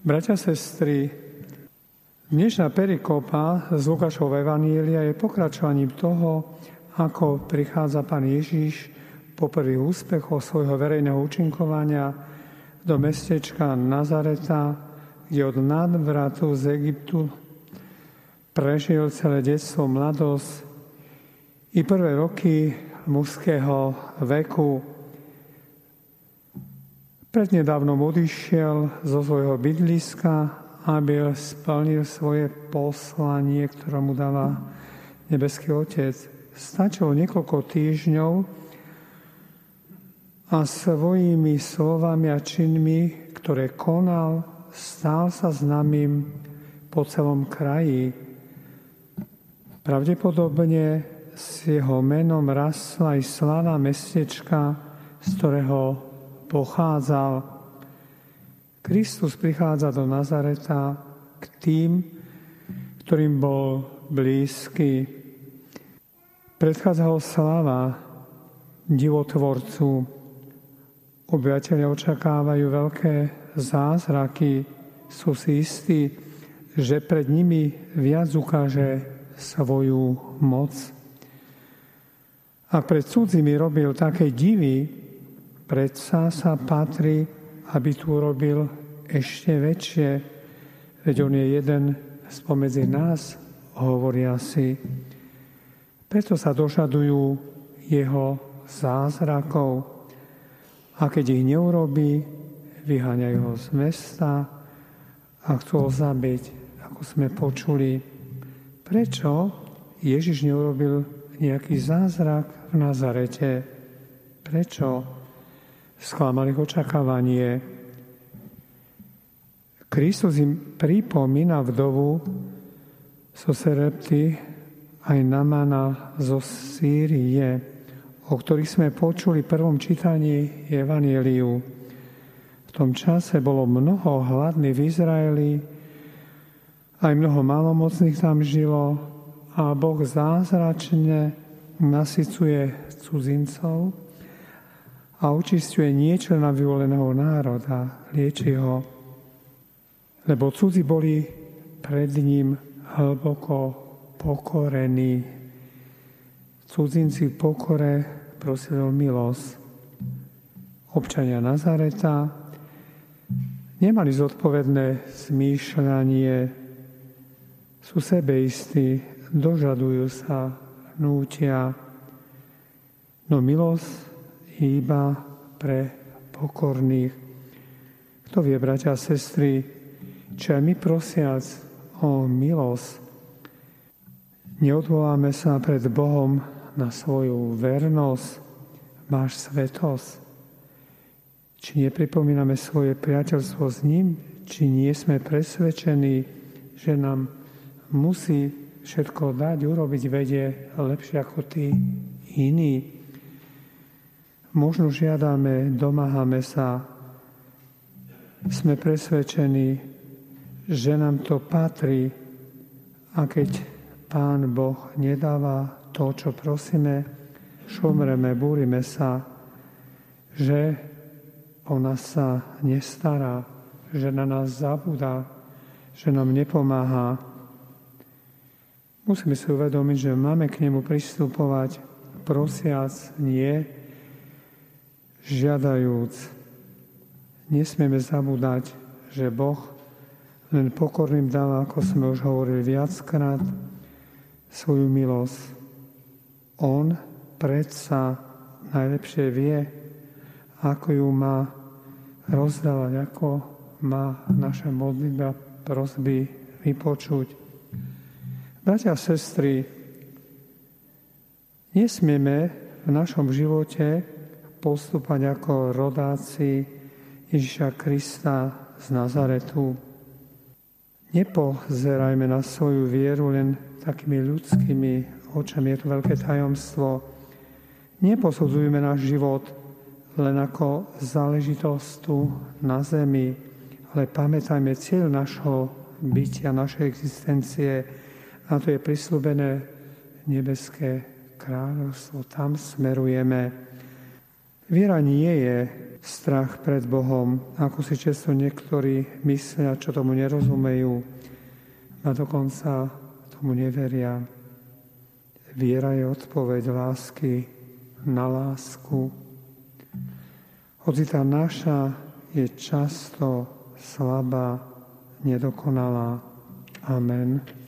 Bratia, sestry, dnešná perikopa z Lukášovho Evanília je pokračovaním toho, ako prichádza pán Ježiš po prvých úspechoch svojho verejného účinkovania do mestečka Nazareta, kde od nadvratu z Egyptu prežil celé detstvo, mladosť i prvé roky mužského veku Prednedávnom odišiel zo svojho bydliska, aby splnil svoje poslanie, ktoré mu dáva nebeský Otec. Stačilo niekoľko týždňov a svojimi slovami a činmi, ktoré konal, stál sa známym po celom kraji. Pravdepodobne s jeho menom rastla aj sláva mestečka, z ktorého pochádzal. Kristus prichádza do Nazareta k tým, ktorým bol blízky. Predchádza ho sláva divotvorcu. Obyvateľe očakávajú veľké zázraky, sú si istí, že pred nimi viac ukáže svoju moc. A pred cudzími robil také divy, predsa sa patrí, aby tu urobil ešte väčšie, veď on je jeden spomedzi nás, hovoria si. Preto sa dožadujú jeho zázrakov a keď ich neurobí, vyháňajú ho z mesta a chcú ho zabiť, ako sme počuli. Prečo Ježiš neurobil nejaký zázrak v Nazarete? Prečo? Sklamal ich očakávanie. Kristus im pripomína vdovu zo Serepty aj Namana zo Sýrie, o ktorých sme počuli v prvom čítaní Evangeliu. V tom čase bolo mnoho hladných v Izraeli, aj mnoho malomocných tam žilo a Boh zázračne nasycuje cudzincov a očistuje niečo na vyvoleného národa, lieči ho, lebo cudzi boli pred ním hlboko pokorení. Cudzinci v pokore prosili o milosť. Občania Nazareta nemali zodpovedné zmýšľanie, sú sebeistí, dožadujú sa, nútia, no milosť iba pre pokorných. Kto vie, bratia a sestry, čo aj my prosiac o milosť, neodvoláme sa pred Bohom na svoju vernosť, máš svetosť. Či nepripomíname svoje priateľstvo s ním, či nie sme presvedčení, že nám musí všetko dať, urobiť vedie lepšie ako tí iní. Možno žiadame, domáhame sa, sme presvedčení, že nám to patrí a keď Pán Boh nedáva to, čo prosíme, šomreme, búrime sa, že o nás sa nestará, že na nás zabúda, že nám nepomáha. Musíme si uvedomiť, že máme k nemu pristupovať prosiac, nie žiadajúc. Nesmieme zabúdať, že Boh len pokorným dáva, ako sme už hovorili viackrát, svoju milosť. On predsa najlepšie vie, ako ju má rozdávať, ako má naše modlitba prosby vypočuť. Bratia a sestry, nesmieme v našom živote postúpať ako rodáci Ježiša Krista z Nazaretu. Nepozerajme na svoju vieru len takými ľudskými očami, je to veľké tajomstvo. Neposudzujme náš život len ako záležitosť tu na zemi, ale pamätajme cieľ našho bytia, našej existencie. A to je prislúbené nebeské kráľovstvo. Tam smerujeme. Viera nie je strach pred Bohom, ako si často niektorí myslia, čo tomu nerozumejú a dokonca tomu neveria. Viera je odpoveď lásky na lásku. Hoci tá naša je často slabá, nedokonalá. Amen.